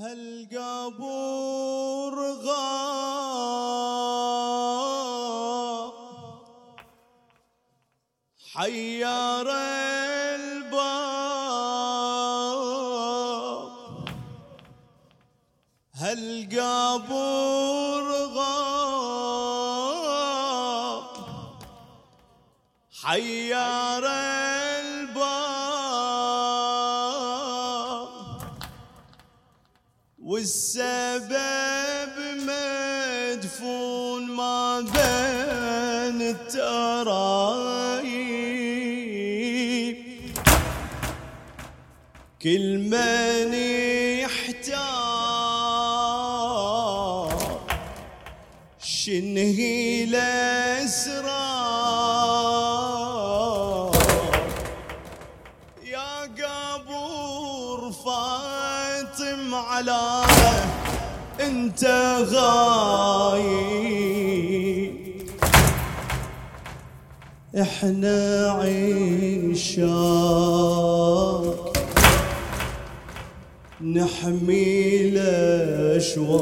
هالقبور غاب حيار الباب. هالقبور غاب حيار الباب والسبب مدفون ما بين الترايب كل من غايب إحنا عيشاك نحمي الأشواق.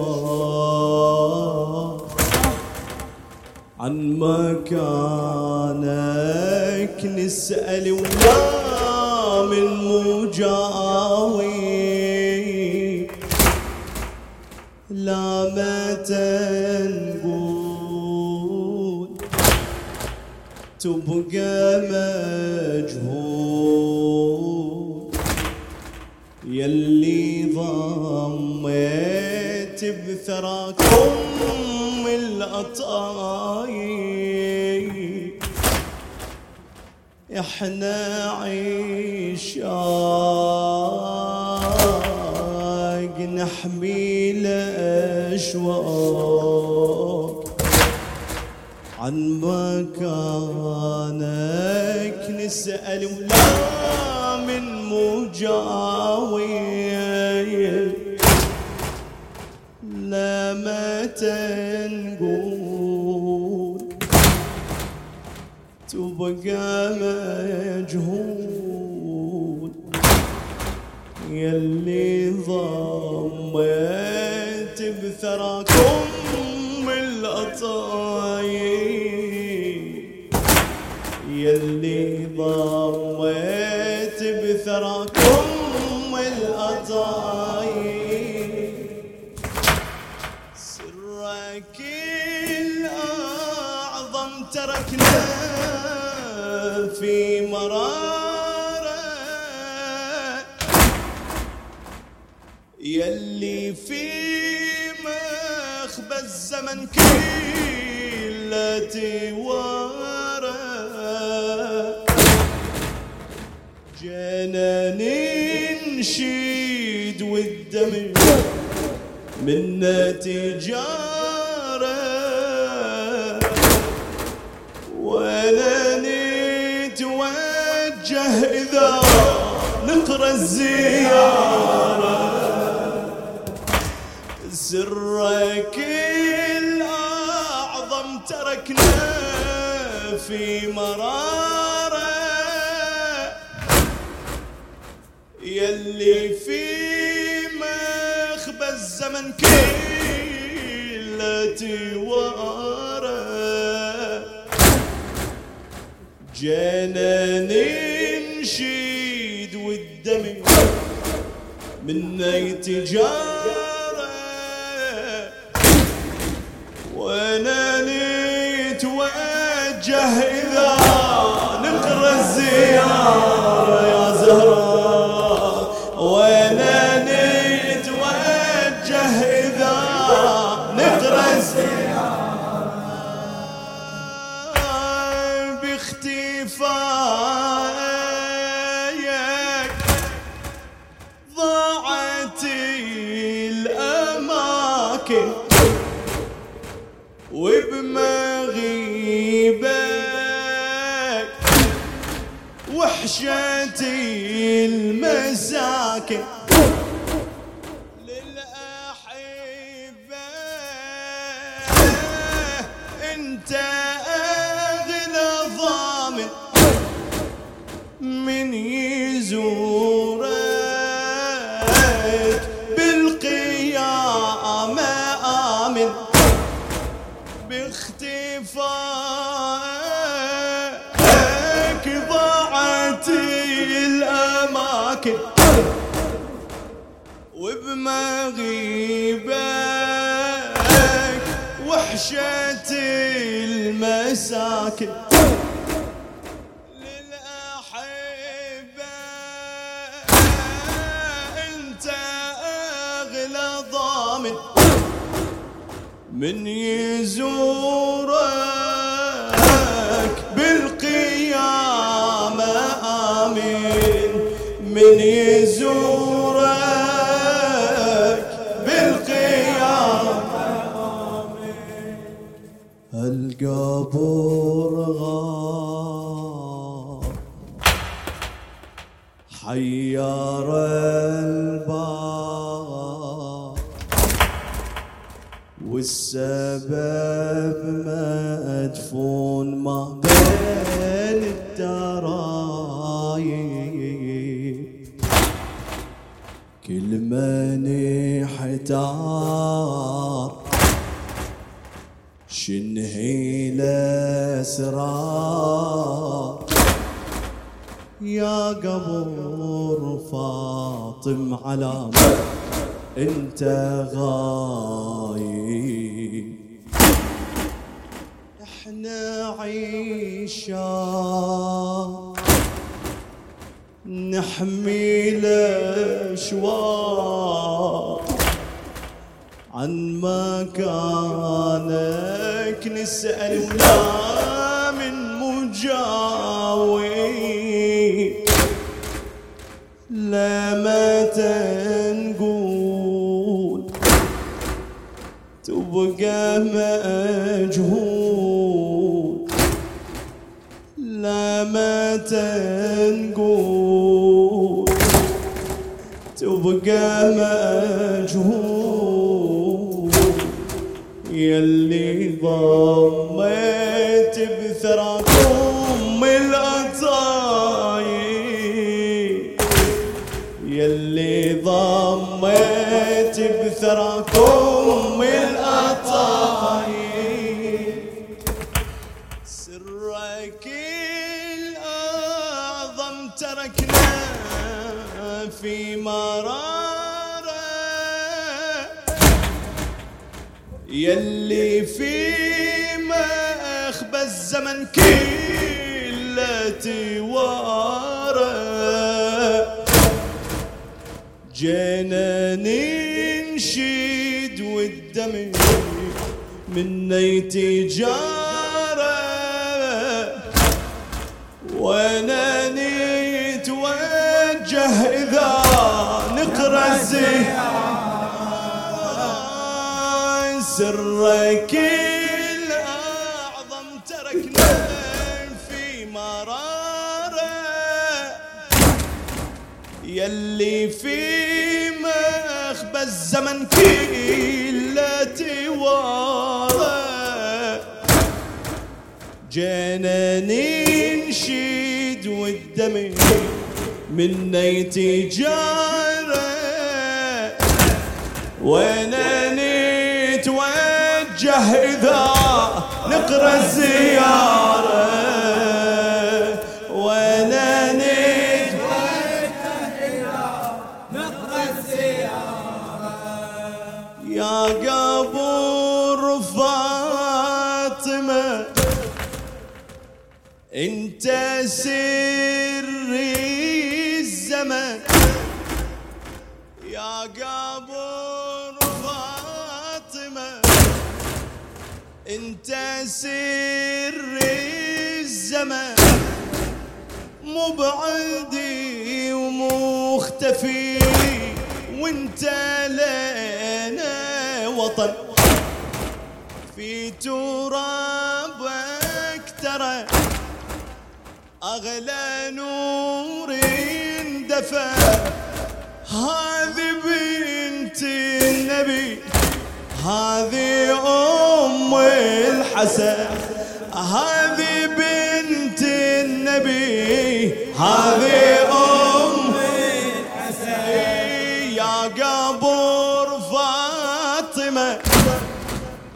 عن مكانك نسأل ولا من مجاوي لا متى نقول تبقى مجهول. يلي ضميت بثراكم الأطايب إحنا عيشاق نحمي الأشواق. عن مكانك نسأل ولا من مجاوي لا متى نقول تبقى مجهول. يلي ضميت بثراكم الأطايب. يلي ضميت بثراكم الأطايب. سرك الأعظم تركنا في مرارة. يلي في مخبى الزمن كلتي ورا جينا ننشيد والدم منا تجارة ولا نتوجه إذا نقرأ الزيارة. سرك تركنا في مرارة. يلي في مخبى الزمن كلتي ورا جينا ننشيد والدم منا يتجارى وأنا زهراء وأنا نتوجه باختفائك ضاعت الأماكن وبمغيبك وحشتي المساكن للأحبة أنت اغلى ضامن من يزورك بالقيامة آمن باختفاء وبمغيبك وحشة المساكن. للأحبة أنت أغلى ضامن. من يزورك بالقيامة آمين من يزورك كل من يحتار شنهي الأسرار؟ يا قبر فاطم علامة أنت غايب. إحنا عيشا نحمي الاشواق عن مكانك نسأل ولا من مجاوب. لما تنقول تبقى مجهول. لما تنقول تبقى مجهول يلي ضميت بثراكم الأطايب يلي في مخبى الزمن كله توارى جينا ننشد والدم مني تجارة وأنا نتوجه إذا نقرأ الزيارة سرك الأعظم تركنا في مرارة. يلي في مخبى الزمن كلة توارى جينا ننشد والدم مني تجارة وأنا نتوجه إذا نقرأ الزيارة نتوجه يا قبر فاطمة انت سر الزمن. يا قبر انت سر الزمن مبعدي ومختفي. وانت لنا وطن في ترابك ترى أغلى نور اندفى. هذه بنت النبي. هذه أم الحسن هذه بنت النبي هذه أم الحسن يا قبر فاطمة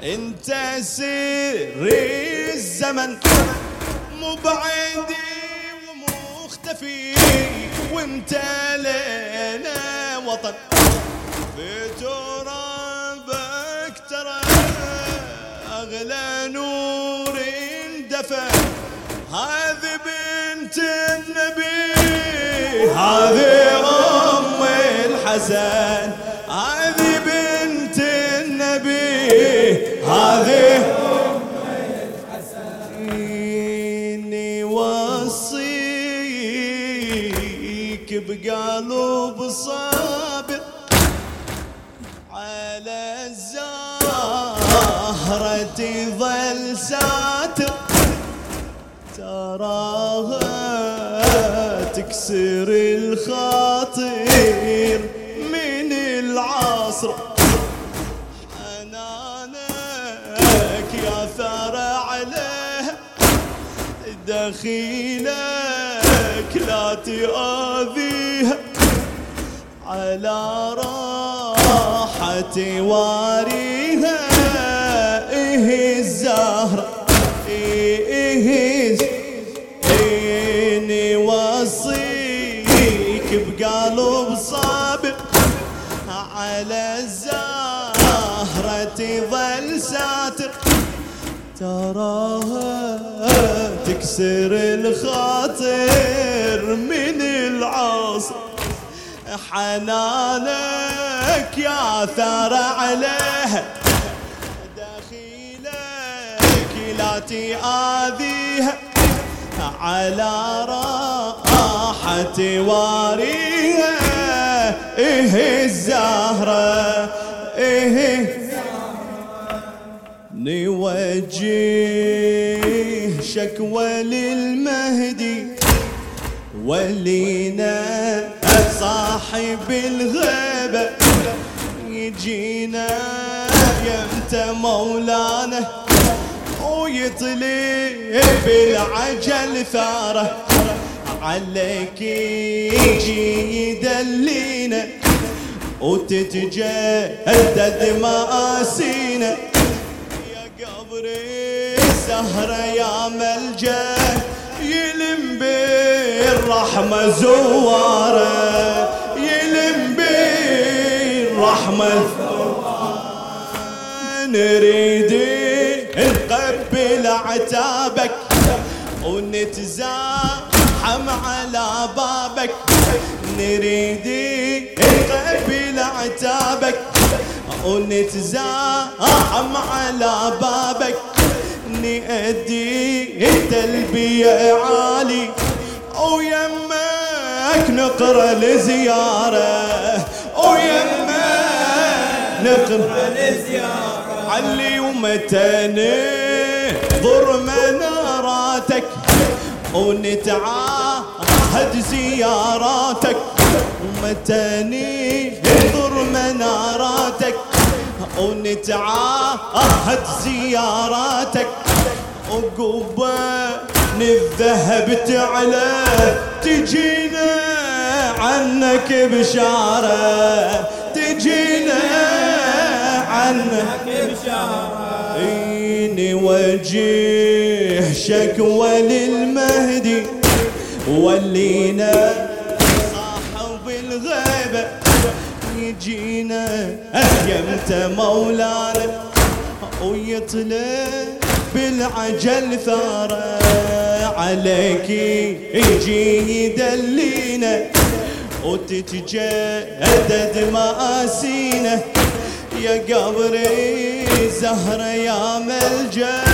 انت سر الزمن. مو بعيدي ومختفي وانت لنا وطن. في ترابك أغلى نور اندفن هذه بنت النبي هذه أم الحسن. هذه بنت النبي هذه وصيك بقلب صابر على الزهرة تظل ساتر تراها تكسر الخاطر من العصر. حنانك يا ثار عليه دخيلك لا تؤذيها على راحتي واريها تراها تكسر الخاطر من العصر. حنانك يا ثار عليها دخيلك لا تآذيها على راحتي واريها إيه الزهرة إيه نوجه شكوى للمهدي ولينا صاحب الغيبة. يجينا يمتى مولانا ويطلي بالعجل ثارة. عليك يجي يدلينا وتتجدد مآسينا. يا قبري الزهرة يا ملجأ يلم بالرحمة زوارة. يلم بالرحمة نريد نقبل عتابك ونتزاحم على بابك. نريد نقبل عتابك ونتزاحم على بابك. نأدي التلبية عالي. ويمك نقرا لزيارة. ويمك نقرا لزيارة. علي ومتى نحضر مناراتك. ونتعاهد زياراتك. ومتى نحضر مناراتك. ونتعاهد زياراتك. وقبة الذهب تعلى تجينا عنك بشارة تجينا عنك بشارة. إني وجه شكوى للمهدي ولينا صاحب الغيبة يجينا يمتى مولانا ويطلع بالعجل ثارة عليك يجي يدلينا. وتتجدد مآسينا. يا قبري زهرة يا ملجأ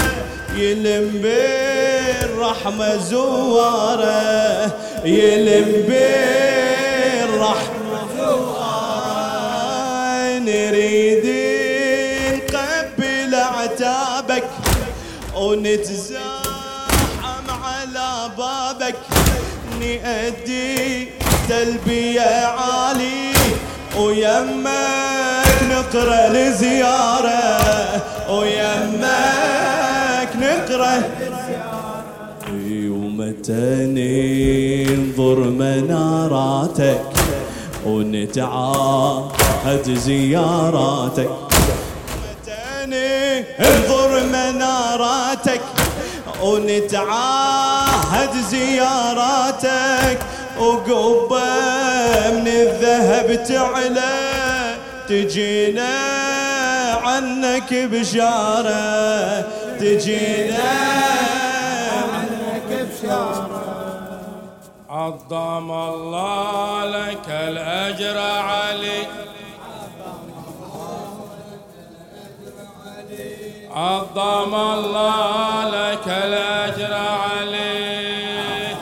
يلم بالرحمة زوارة. يلم بالرحمة ونتزاحم على بابك. نأدي تلبية عالي. ويمك نقرأ لزيارة. ويمك نقرأ ومتى ننظر مناراتك. ونتعاهد زياراتك. متى انظر مناراتك. ونتعاهد زياراتك. وقبة من الذهب تعلى تجينا عنك بشارة. تجينا عنك بشارة. عظم الله لك الأجر علي. عظم الله لك الأجر علي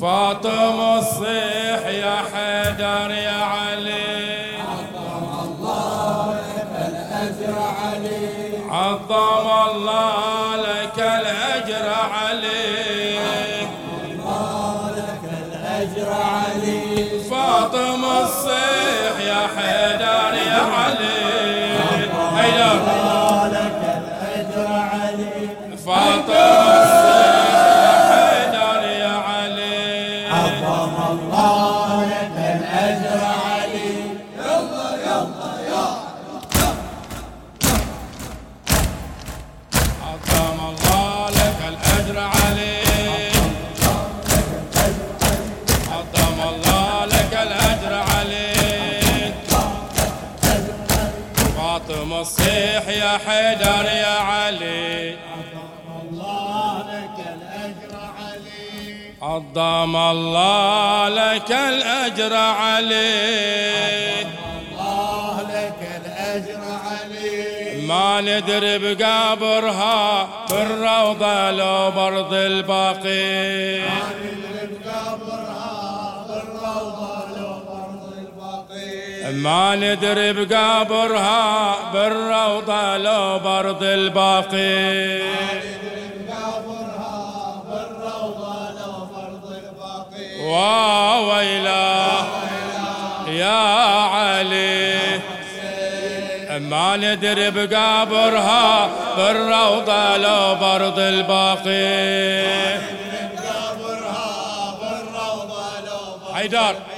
فاطم الصيح يا حيدر يا علي. عظم الله لك الأجر علي عظم الله لك الأجر علي الله لك الأجر علي فاطم الصيح يا حيدر حيدر لك الصيح يا حيدر يا علي. عظم الله لك الأجر علي. الله لك الأجر علي ما ندري بقابرها بالروضة لو برض الباقي. ما ندري بالروضة لو برض الباقي. بقبرها بالروضة لو برض البقيع وويلا يا علي. ما ندري بقابرها بالروضة لو برض الباقي. بقبرها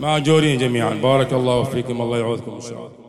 ماجورين جميعا. بارك الله فيكم. الله يعوضكم ان شاء الله